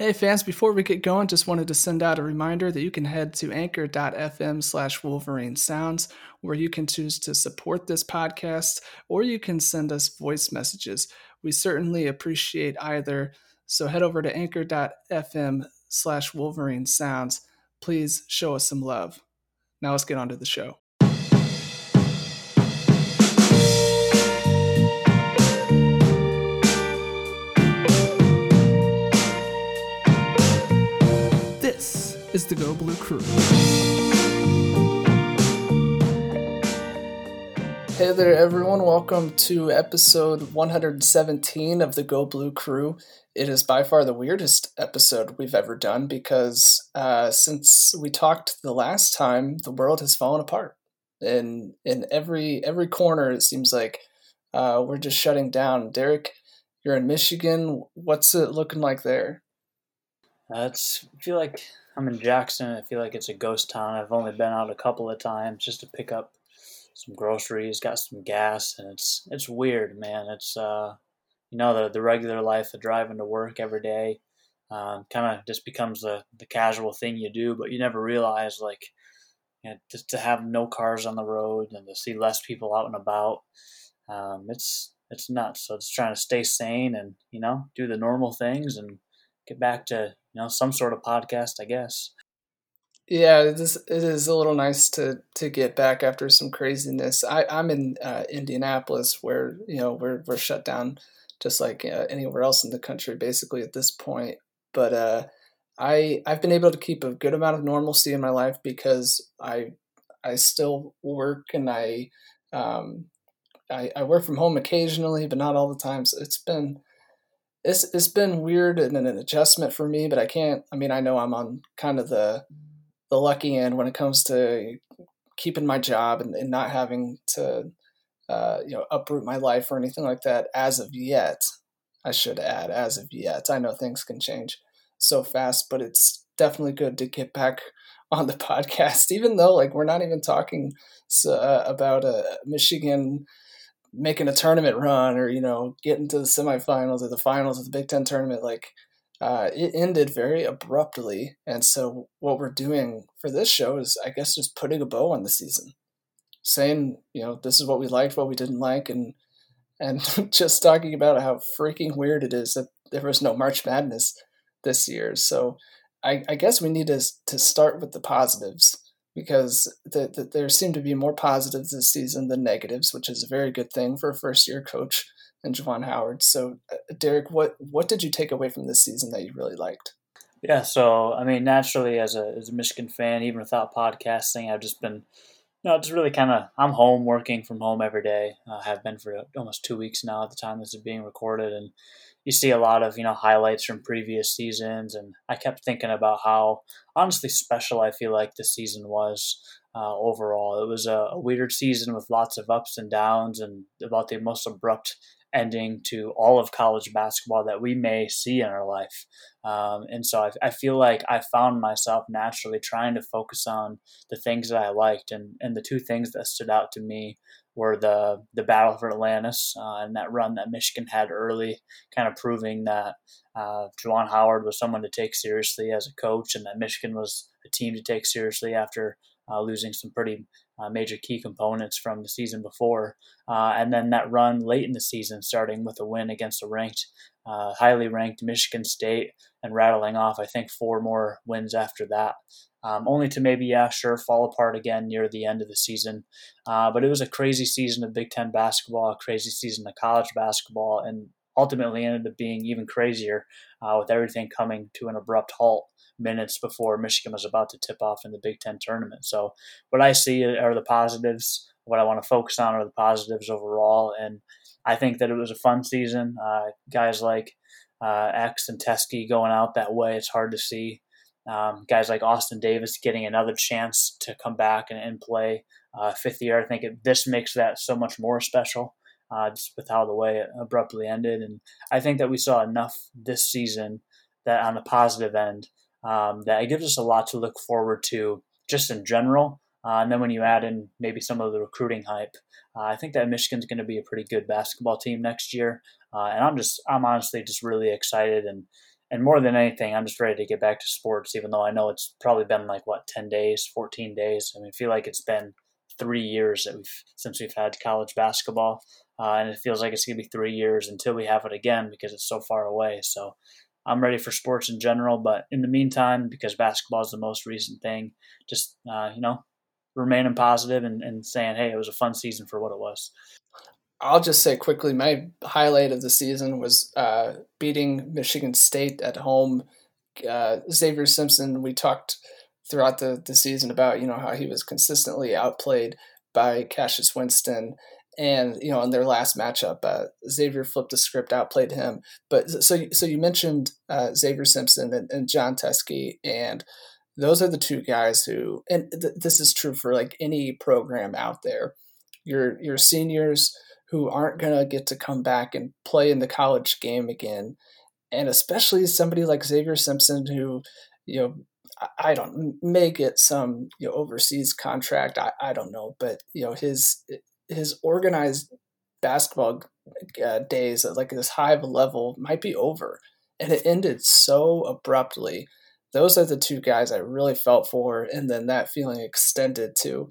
Hey fans, before we get going, just wanted to send out a reminder that you can head to anchor.fm slash Wolverine Sounds, where you can choose to support this podcast or you can send us voice messages. We certainly appreciate either. So head over to anchor.fm slash Wolverine Sounds. Please show us some love. Now let's get on to the show. Is the Go Blue Crew. Hey there, everyone. Welcome to episode 117 of the Go Blue Crew. It is by far the weirdest episode we've ever done because uh, since we talked the last time, the world has fallen apart. In in every every corner, it seems like uh, we're just shutting down. Derek, you're in Michigan. What's it looking like there? Uh, it's I feel like I'm in Jackson. I feel like it's a ghost town. I've only been out a couple of times just to pick up some groceries, got some gas, and it's it's weird, man. It's uh, you know, the the regular life of driving to work every day, uh, kind of just becomes the the casual thing you do, but you never realize like, you know, just to have no cars on the road and to see less people out and about, um, it's it's nuts. So it's trying to stay sane and you know do the normal things and get back to you know some sort of podcast, I guess. Yeah, it is, it is a little nice to to get back after some craziness. I, I'm in uh, Indianapolis, where you know we're we're shut down, just like uh, anywhere else in the country, basically at this point. But uh, I I've been able to keep a good amount of normalcy in my life because I I still work and I um, I, I work from home occasionally, but not all the time. So it's been it's it's been weird and an adjustment for me. But I can't. I mean, I know I'm on kind of the the lucky end when it comes to keeping my job and, and not having to uh, you know uproot my life or anything like that as of yet i should add as of yet i know things can change so fast but it's definitely good to get back on the podcast even though like we're not even talking uh, about a michigan making a tournament run or you know getting to the semifinals or the finals of the big ten tournament like uh, it ended very abruptly. And so, what we're doing for this show is, I guess, just putting a bow on the season, saying, you know, this is what we liked, what we didn't like, and and just talking about how freaking weird it is that there was no March Madness this year. So, I, I guess we need to to start with the positives because the, the, there seem to be more positives this season than negatives, which is a very good thing for a first year coach and Juwan Howard. So, uh, Derek, what what did you take away from this season that you really liked? Yeah, so I mean, naturally, as a as a Michigan fan, even without podcasting, I've just been, you know, just really kind of I'm home working from home every day. I uh, have been for almost two weeks now at the time this is being recorded, and you see a lot of you know highlights from previous seasons, and I kept thinking about how honestly special I feel like this season was. Uh, overall, it was a, a weird season with lots of ups and downs, and about the most abrupt ending to all of college basketball that we may see in our life. Um, and so I, I, feel like I found myself naturally trying to focus on the things that I liked. And, and the two things that stood out to me were the, the battle for Atlantis uh, and that run that Michigan had early, kind of proving that uh, Juwan Howard was someone to take seriously as a coach and that Michigan was a team to take seriously after uh, losing some pretty uh, major key components from the season before. Uh, and then that run late in the season, starting with a win against a ranked, uh, highly ranked Michigan State, and rattling off, I think, four more wins after that. Um, only to maybe, yeah, sure, fall apart again near the end of the season. Uh, but it was a crazy season of Big Ten basketball, a crazy season of college basketball, and ultimately ended up being even crazier uh, with everything coming to an abrupt halt minutes before Michigan was about to tip off in the Big Ten tournament. So, what I see are the positives. What I want to focus on are the positives overall. And I think that it was a fun season. Uh, guys like uh, X and Teske going out that way, it's hard to see. Um, guys like Austin Davis getting another chance to come back and, and play uh, fifth year. I think it, this makes that so much more special. Uh, just with how the way it abruptly ended, and I think that we saw enough this season that on the positive end um, that it gives us a lot to look forward to just in general. Uh, and then when you add in maybe some of the recruiting hype, uh, I think that Michigan's going to be a pretty good basketball team next year. Uh, and I'm just, I'm honestly just really excited and and more than anything, I'm just ready to get back to sports. Even though I know it's probably been like what ten days, fourteen days. I mean, I feel like it's been three years that we've since we've had college basketball, uh, and it feels like it's gonna be three years until we have it again because it's so far away. So I'm ready for sports in general, but in the meantime, because basketball is the most recent thing, just uh, you know, remaining positive and, and saying, hey, it was a fun season for what it was. I'll just say quickly, my highlight of the season was uh, beating Michigan State at home. Uh, Zavier Simpson, we talked throughout the, the season about you know how he was consistently outplayed by Cassius Winston, and you know in their last matchup, uh, Zavier flipped the script, outplayed him. But so so you mentioned uh, Zavier Simpson and, and Jon Teske, and those are the two guys who, and th- this is true for like any program out there. Your your seniors who aren't going to get to come back and play in the college game again. And especially somebody like Zavier Simpson, who, you know, I don't may get some you know overseas contract. I, I don't know, but you know his his organized basketball uh, days at like this high of a level might be over, and it ended so abruptly. Those are the two guys I really felt for, and then that feeling extended to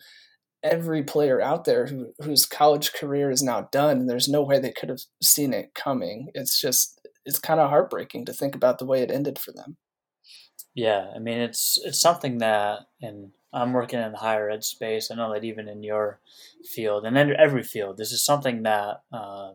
every player out there who, whose college career is now done and there's no way they could have seen it coming. It's just it's kind of heartbreaking to think about the way it ended for them. Yeah i mean it's it's something that and i'm working in the higher ed space i know that even in your field and in every field this is something that uh,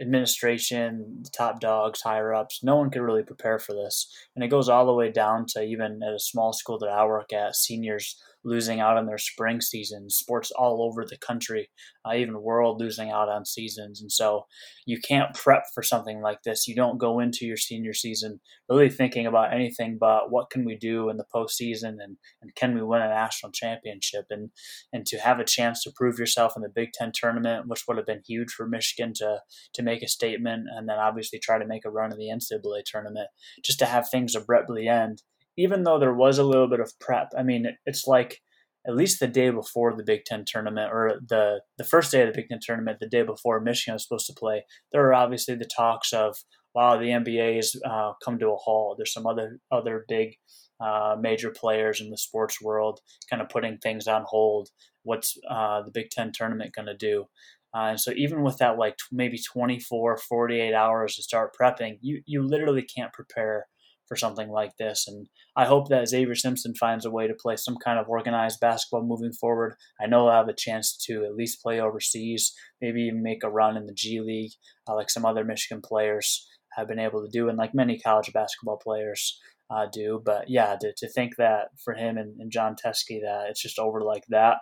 administration, top dogs, higher ups, no one could really prepare for this. And it goes all the way down to even at a small school that I work at, seniors losing out on their spring season. sports all over the country, uh, even world losing out on seasons. And so you can't prep for something like this. You don't go into your senior season really thinking about anything but what can we do in the postseason and, and can we win a national championship and and to have a chance to prove yourself in the Big Ten tournament, which would have been huge for Michigan to to make a statement and then obviously try to make a run in the NCAA tournament, just to have things abruptly end even though there was a little bit of prep, I mean, it's like at least the day before the Big Ten tournament or the the first day of the Big Ten tournament, the day before Michigan was supposed to play, there are obviously the talks of wow, the NBA has uh, come to a halt. There's some other other big uh, major players in the sports world kind of putting things on hold. What's uh, the Big Ten tournament going to do? Uh, and so even with that like maybe 24, 48 hours to start prepping, you, you literally can't prepare for something like this. And I hope that Zavier Simpson finds a way to play some kind of organized basketball moving forward. I know I'll have a chance to at least play overseas, maybe even make a run in the G League, uh, like some other Michigan players have been able to do, and like many college basketball players uh, do. But yeah, to, to think that for him and, and Jon Teske, that it's just over like that.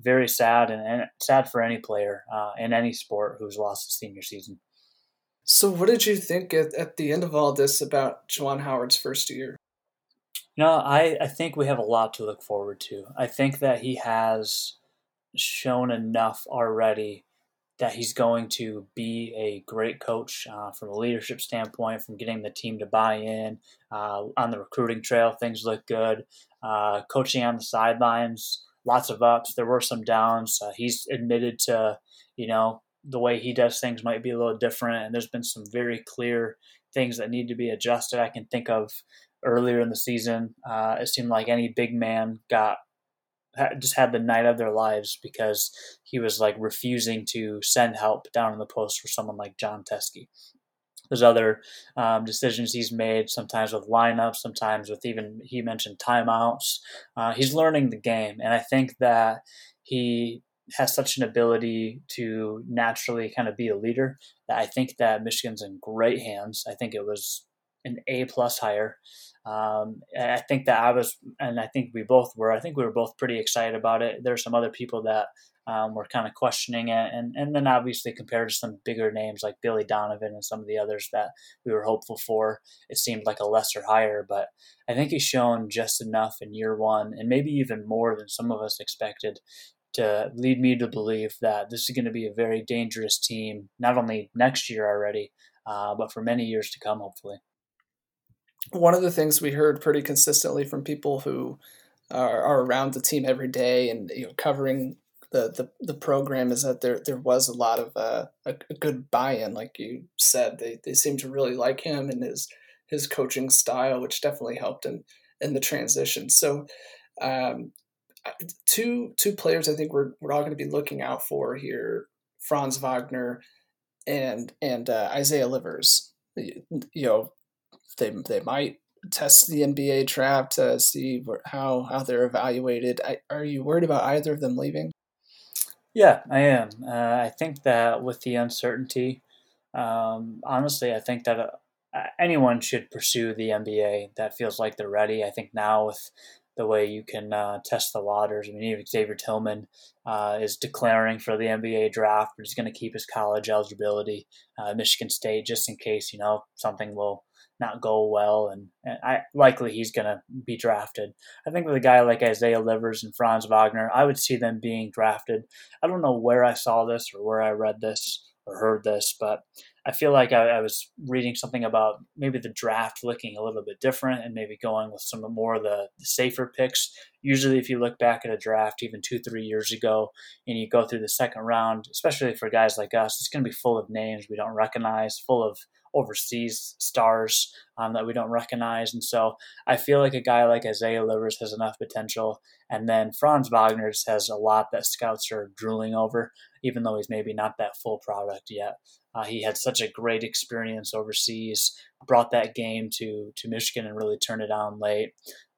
Very sad and, and sad for any player uh, in any sport who's lost a senior season. So, what did you think at, at the end of all this about Juwan Howard's first year? Know, I, I think we have a lot to look forward to. I think that he has shown enough already that he's going to be a great coach uh, from a leadership standpoint, from getting the team to buy in. Uh, on the recruiting trail, things look good. Uh, coaching on the sidelines, lots of ups. There were some downs. Uh, he's admitted to, you know, the way he does things might be a little different. And there's been some very clear things that need to be adjusted. I can think of earlier in the season, uh, it seemed like any big man got just had the night of their lives because he was like refusing to send help down in the post for someone like Jon Teske. There's other um, decisions he's made, sometimes with lineups, sometimes with even he mentioned timeouts. Uh, he's learning the game, and I think that he has such an ability to naturally kind of be a leader that I think that Michigan's in great hands. I think it was an A plus hire. Um, I think that I was, and I think we both were. I think we were both pretty excited about it. There are some other people that um, were kind of questioning it, and and then obviously compared to some bigger names like Billy Donovan and some of the others that we were hopeful for, it seemed like a lesser hire. But I think he's shown just enough in year one, and maybe even more than some of us expected, to lead me to believe that this is going to be a very dangerous team, not only next year already, uh, but for many years to come, hopefully. One of the things we heard pretty consistently from people who are, are around the team every day and you know, covering the, the, the program is that there there was a lot of uh, a, a good buy-in, like you said. They they seem to really like him and his his coaching style, which definitely helped in in the transition. So, um, two two players I think we're we're all going to be looking out for here: Franz Wagner and and uh, Isaiah Livers. You, know, they they might test the NBA draft to see how how they're evaluated. I, are you worried about either of them leaving? Yeah, I am. Uh, I think that with the uncertainty, um, honestly, I think that uh, anyone should pursue the NBA that feels like they're ready. I think now with the way you can uh, test the waters. I mean, even Xavier Tillman uh, is declaring for the NBA draft, but he's going to keep his college eligibility, uh, Michigan State, just in case you know something will not go well, and, and I likely he's going to be drafted. I think with a guy like Isaiah Livers and Franz Wagner, I would see them being drafted. I don't know where I saw this or where I read this or heard this, but I feel like I, I, was reading something about maybe the draft looking a little bit different and maybe going with some more of the, the safer picks. Usually, if you look back at a draft even two, three years ago, and you go through the second round, especially for guys like us, it's going to be full of names we don't recognize, full of overseas stars um, that we don't recognize. And so I feel like a guy like Isaiah Livers has enough potential. And then Franz Wagner has a lot that scouts are drooling over, even though he's maybe not that full product yet. Uh, he had such a great experience overseas, brought that game to to Michigan and really turned it on late.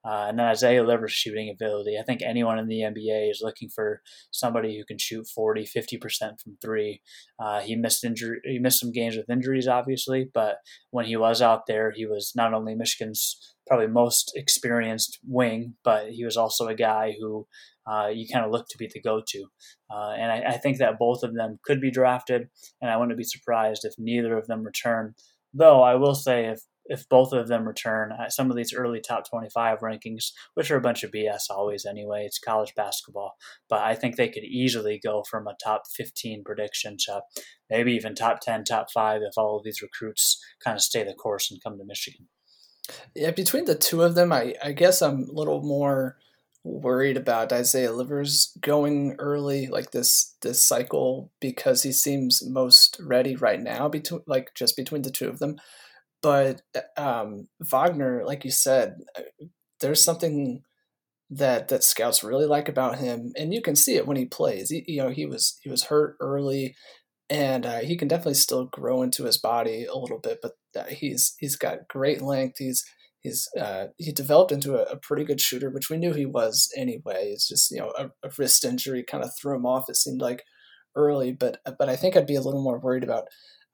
Uh, and then Isaiah Livers' shooting ability. I think anyone in the NBA is looking for somebody who can shoot 40, 50% from three. Uh, he missed injury, he missed some games with injuries, obviously, but when he was out there, he was not only Michigan's probably most experienced wing, but he was also a guy who uh, you kind of look to be the go-to. Uh, and I, I think that both of them could be drafted, and I wouldn't be surprised if neither of them return. Though I will say, if if both of them return some of these early top 25 rankings, which are a bunch of BS always anyway, it's college basketball. But I think they could easily go from a top 15 prediction to maybe even top 10, top five if all of these recruits kind of stay the course and come to Michigan. Yeah, between the two of them, I, I guess I'm a little more worried about Isaiah Livers going early like this this cycle because he seems most ready right now between like just between the two of them but um, Wagner, like you said, uh, there's something that that scouts really like about him, and you can see it when he plays. He, you know, he was he was hurt early, and uh, he can definitely still grow into his body a little bit. But uh, he's he's got great length. He's he's uh, he developed into a, a, pretty good shooter, which we knew he was anyway. It's just you know a, a wrist injury kind of threw him off. It seemed like early, but but I think I'd be a little more worried about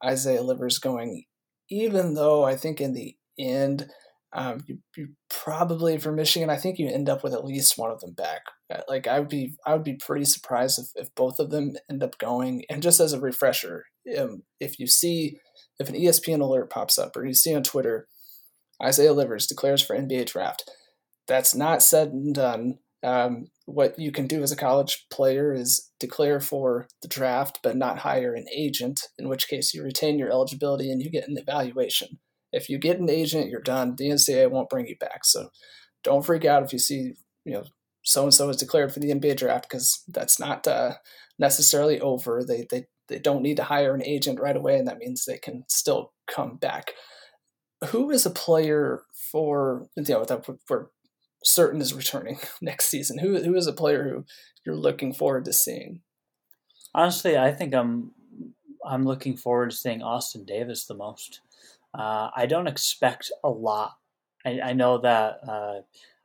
Isaiah Livers going even though I think in the end, um, you, you, probably for Michigan, I think you end up with at least one of them back. Uh, like I would be, I would be pretty surprised if, if both of them end up going. And just as a refresher, um, if you see if an ESPN alert pops up or you see on Twitter, Isaiah Livers declares for NBA draft, that's not said and done. Um, what you can do as a college player is declare for the draft, but not hire an agent, in which case you retain your eligibility and you get an evaluation. If you get an agent, you're done. The NCAA won't bring you back. So don't freak out if you see, you know, so and so is declared for the NBA draft because that's not uh, necessarily over. They, they they don't need to hire an agent right away, and that means they can still come back. Who is a player for you know that we're certain is returning next season? Who who is a player who you're looking forward to seeing? Honestly, I think I'm I'm looking forward to seeing Austin Davis the most. Uh, I don't expect a lot. I, I know that uh,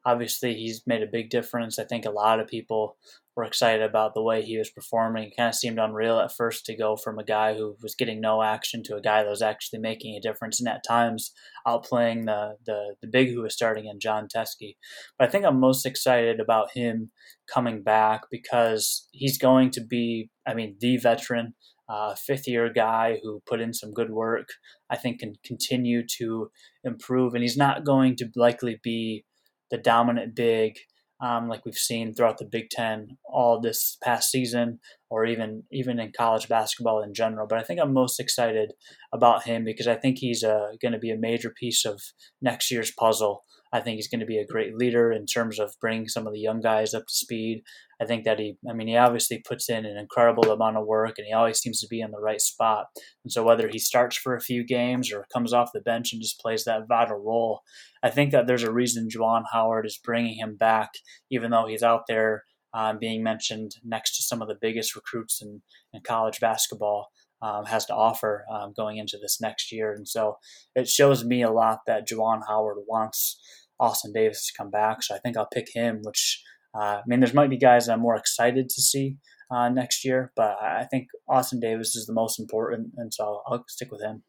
obviously he's made a big difference. I think a lot of people were excited about the way he was performing. It kind of seemed unreal at first to go from a guy who was getting no action to a guy that was actually making a difference and at times outplaying the the, the big who was starting in Jon Teske. But I think I'm most excited about him coming back because he's going to be, I mean, the veteran. Uh, fifth year guy who put in some good work, I think can continue to improve. And he's not going to likely be the dominant big um, like we've seen throughout the Big Ten all this past season, or even even in college basketball in general. But I think I'm most excited about him because I think he's uh, going to be a major piece of next year's puzzle I think he's going to be a great leader in terms of bringing some of the young guys up to speed. I think that he, I mean, he obviously puts in an incredible amount of work and he always seems to be in the right spot. And so whether he starts for a few games or comes off the bench and just plays that vital role, I think that there's a reason Juwan Howard is bringing him back, even though he's out there um, being mentioned next to some of the biggest recruits in, in college basketball. Um, has to offer um, going into this next year. And so it shows me a lot that Juwan Howard wants Austin Davis to come back. So I think I'll pick him, which uh, I mean, there might be guys I'm more excited to see uh, next year, but I think Austin Davis is the most important, and so I'll, I'll stick with him.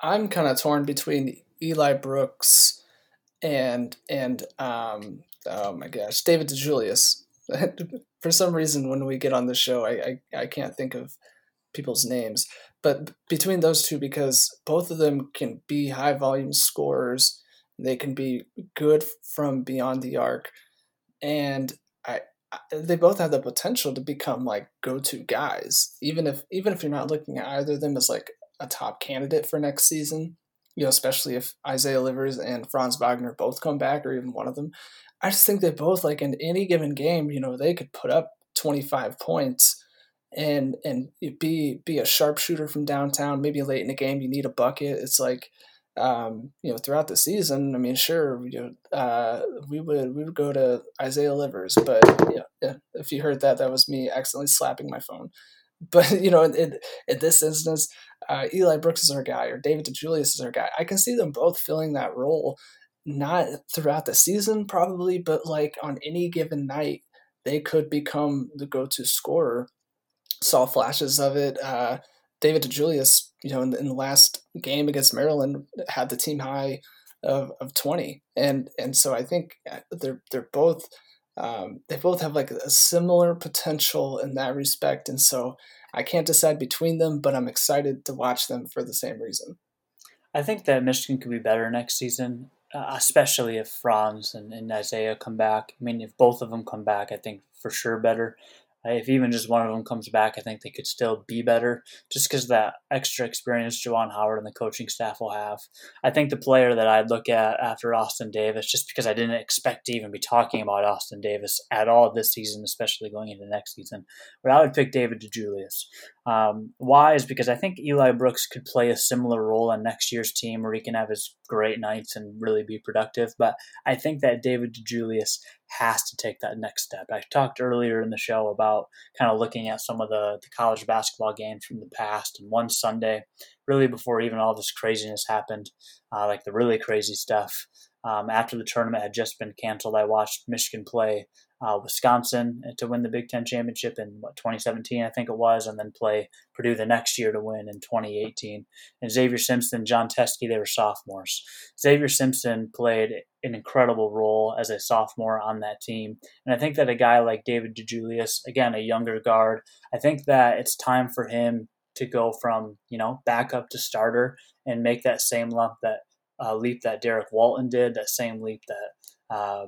I'm kind of torn between Eli Brooks and and um, oh my gosh, David DeJulius. For some reason, when we get on the show, I, I, I can't think of people's names, but between those two, because both of them can be high volume scorers, they can be good from beyond the arc. And I, I they both have the potential to become like go-to guys even if even if you're not looking at either of them as like a top candidate for next season you know especially if isaiah livers and franz wagner both come back or even one of them. I just think they both like in any given game you know they could put up 25 points and and be be a sharpshooter from downtown maybe late in the game you need a bucket. It's like um, you know, throughout the season, I mean, sure, you know, uh, we would we would go to Isaiah Livers, but if you heard that, that was me accidentally slapping my phone. But you know, in, in this instance, uh, Eli Brooks is our guy, or David DeJulius is our guy. I can see them both filling that role, not throughout the season probably, but like on any given night, they could become the go-to scorer. Saw flashes of it. Uh, David DeJulius, you know, in the, in the last game against Maryland, had the team high of, of 20. And and so I think uh, they're they're both um, they both have like a similar potential in that respect. And so I can't decide between them, but I'm excited to watch them for the same reason. I think that Michigan could be better next season, uh, especially if Franz and, and Isaiah come back. I mean, if both of them come back, I think for sure better if even just one of them comes back, I think they could still be better just because that extra experience Juwan Howard and the coaching staff will have. I think the player that I'd look at after Austin Davis, just because I didn't expect to even be talking about Austin Davis at all this season, especially going into next season, but I would pick David DeJulius. Um, why is because I think Eli Brooks could play a similar role on next year's team where he can have his great nights and really be productive. But I think that David DeJulius has to take that next step. I talked earlier in the show about kind of looking at some of the, the college basketball games from the past. And one Sunday, really before even all this craziness happened, uh, like the really crazy stuff, um, after the tournament had just been canceled, I watched Michigan play uh, Wisconsin to win the Big Ten championship in what 2017, I think it was, and then play Purdue the next year to win in 2018. And Zavier Simpson, Jon Teske, they were sophomores. Zavier Simpson played an incredible role as a sophomore on that team, and I think that a guy like David DeJulius, again a younger guard, I think that it's time for him to go from you know backup to starter and make that same leap that uh, leap that Derrick Walton did, that same leap that. Uh,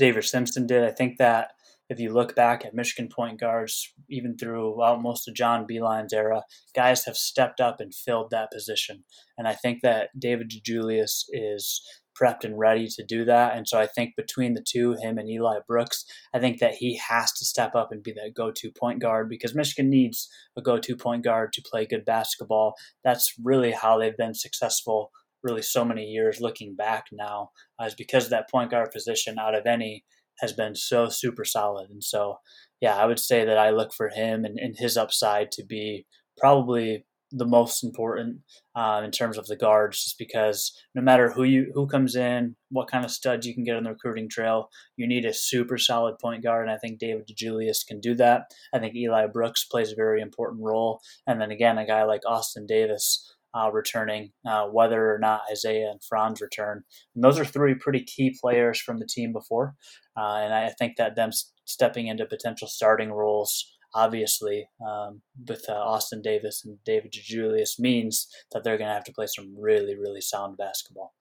Zavier Simpson did. I think that if you look back at Michigan point guards, even throughout most of John Beilein's era, guys have stepped up and filled that position. And I think that David DeJulius is prepped and ready to do that. And so I think between the two, him and Eli Brooks, I think that he has to step up and be that go to point guard because Michigan needs a go to point guard to play good basketball. That's really how they've been successful really so many years looking back now uh, is because that point guard position out of any has been so super solid. And so, yeah, I would say that I look for him and, and his upside to be probably the most important uh, in terms of the guards, just because no matter who you who comes in, what kind of studs you can get on the recruiting trail, you need a super solid point guard, and I think David DeJulius can do that. I think Eli Brooks plays a very important role, and then again, a guy like Austin Davis uh, returning, uh, whether or not Isaiah and Franz return. And those are three pretty key players from the team before, uh, and I think that them stepping into potential starting roles, obviously, um, with uh, Austin Davis and David Julius, means that they're going to have to play some really, really sound basketball.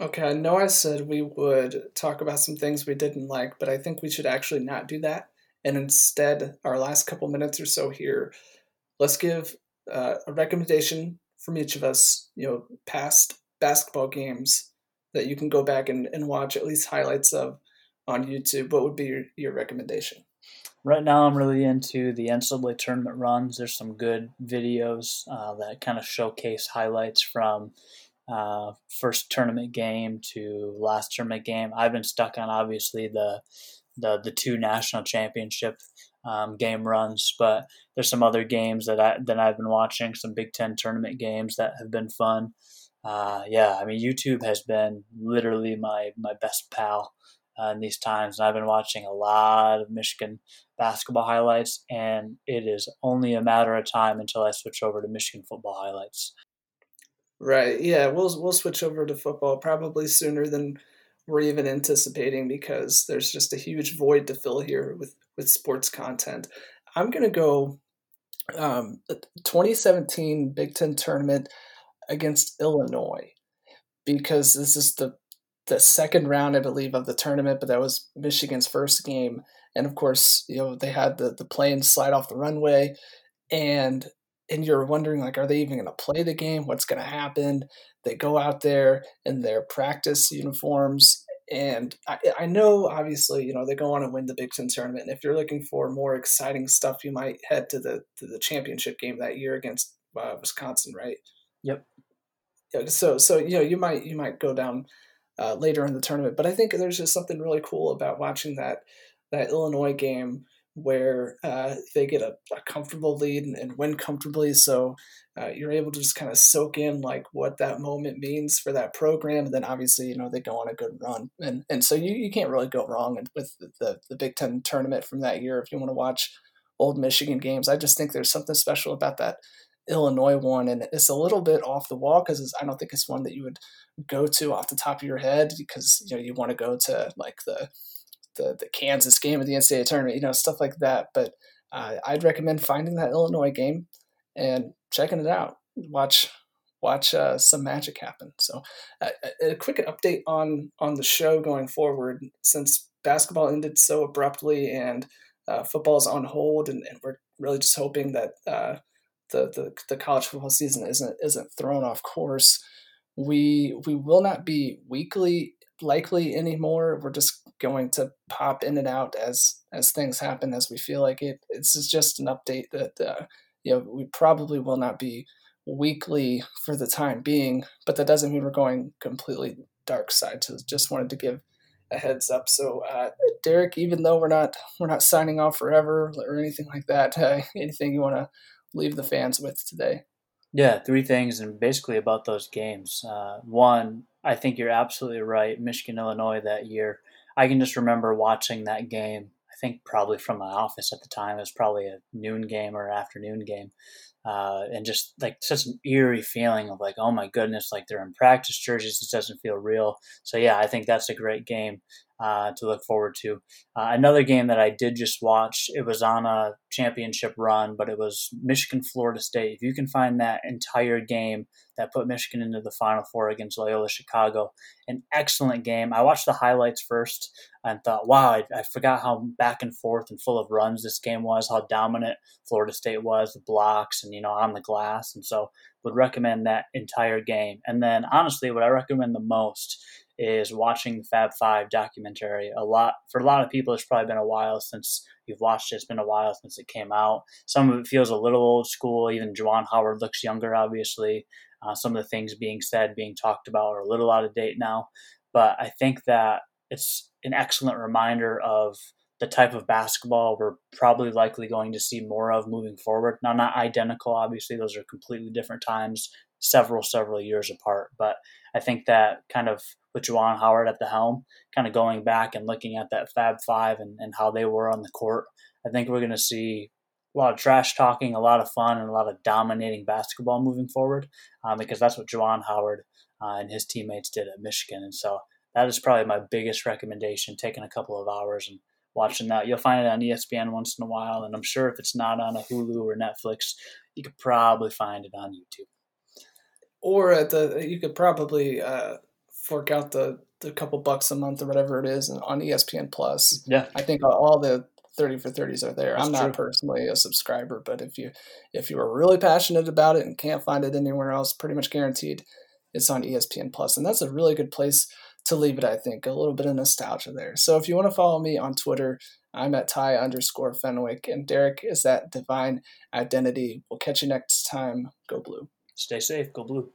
Okay, I know I said we would talk about some things we didn't like, but I think we should actually not do that. And instead, our last couple minutes or so here, let's give uh, a recommendation from each of us, you know, past basketball games that you can go back and, and watch at least highlights of on YouTube, what would be your, your recommendation? Right now, I'm really into the NCAA tournament runs. There's some good videos uh, that kind of showcase highlights from uh, first tournament game to last tournament game. I've been stuck on obviously the the the two national championship um, game runs, but there's some other games that I that I've been watching. Some Big Ten tournament games that have been fun. Uh, yeah, I mean YouTube has been literally my my best pal uh, in these times, and I've been watching a lot of Michigan basketball highlights, and it is only a matter of time until I switch over to Michigan football highlights. Right. Yeah, we'll we'll switch over to football probably sooner than we're even anticipating because there's just a huge void to fill here with with sports content. I'm gonna go um, 2017 Big Ten tournament against Illinois because this is the the second round, I believe, of the tournament, but that was Michigan's first game. And of course, you know, they had the, the plane slide off the runway and and you're wondering like, are they even gonna play the game? What's gonna happen? They go out there in their practice uniforms and I, I know obviously, you know, they go on and win the Big Ten tournament. And if you're looking for more exciting stuff, you might head to the to the championship game that year against uh, Wisconsin, right? Yep. Yeah, so so you know you might you might go down uh, later in the tournament. But I think there's just something really cool about watching that that Illinois game where uh, they get a, a comfortable lead and, and, win comfortably. So uh, you're able to just kind of soak in like what that moment means for that program. And then obviously, you know, they go on a good run. And and so you, you can't really go wrong with the, the Big Ten tournament from that year if you want to watch old Michigan games. I just think there's something special about that Illinois one. And it's a little bit off the wall because I don't think it's one that you would go to off the top of your head because you know you want to go to like the the, the Kansas game of the NCAA tournament, you know, stuff like that. But uh, I'd recommend finding that Illinois game and checking it out. Watch watch uh, some magic happen. So, uh, a quick update on on the show going forward since basketball ended so abruptly and uh, football is on hold, and, and, we're really just hoping that uh, the, the the college football season isn't isn't thrown off course we we will not be weekly likely anymore. We're just going to pop in and out as as things happen as we feel like it. It's just an update that uh, you know we probably will not be weekly for the time being, but that doesn't mean we're going completely dark side. So just wanted to give a heads up. So uh, Derek, even though we're not we're not signing off forever or anything like that, uh, anything you want to leave the fans with today? Yeah, three things, and basically about those games. Uh, one, I think you're absolutely right. Michigan, Illinois that year. I can just remember watching that game. I think probably from my office at the time. It was probably a noon game or afternoon game uh, and just like such an eerie feeling of like, oh my goodness, like they're in practice jerseys. This doesn't feel real. So yeah, I think that's a great game uh, to look forward to. Uh, another game that I did just watch, it was on a championship run, but it was Michigan Florida State. If you can find that entire game that put Michigan into the Final Four against Loyola Chicago, an excellent game. I watched the highlights first and thought, wow, I, I forgot how back and forth and full of runs this game was, how dominant Florida State was, the blocks and you know on the glass, and so would recommend that entire game. And then honestly, what I recommend the most is watching the Fab Five documentary. A lot for a lot of people, it's probably been a while since you've watched it. It's been a while since it came out. Some of it feels a little old school. Even Juwan Howard looks younger, obviously. Uh, some of the things being said, being talked about, are a little out of date now. But I think that it's an excellent reminder of the type of basketball we're probably likely going to see more of moving forward. Now, not identical, obviously; those are completely different times, several several years apart. But I think that kind of with Juwan Howard at the helm, kind of going back and looking at that Fab Five and, and how they were on the court, I think we're going to see a lot of trash talking, a lot of fun, and a lot of dominating basketball moving forward um, because that's what Juwan Howard uh, and his teammates did at Michigan. And so that is probably my biggest recommendation, taking a couple of hours and watching that. You'll find it on ESPN once in a while, and I'm sure if it's not on a Hulu or Netflix, you could probably find it on YouTube. Or at the you could probably uh, fork out the the couple bucks a month or whatever it is on ESPN Plus. Yeah, I think all the 30 for 30s are there. That's I'm not true. personally a subscriber, but if you if you are really passionate about it and can't find it anywhere else, pretty much guaranteed it's on ESPN Plus, and that's a really good place to leave it. I think a little bit of nostalgia there. So if you want to follow me on Twitter, I'm at Ty underscore Fenwick, and Derek is at Divine Identity. We'll catch you next time. Go Blue. Stay safe. Go Blue.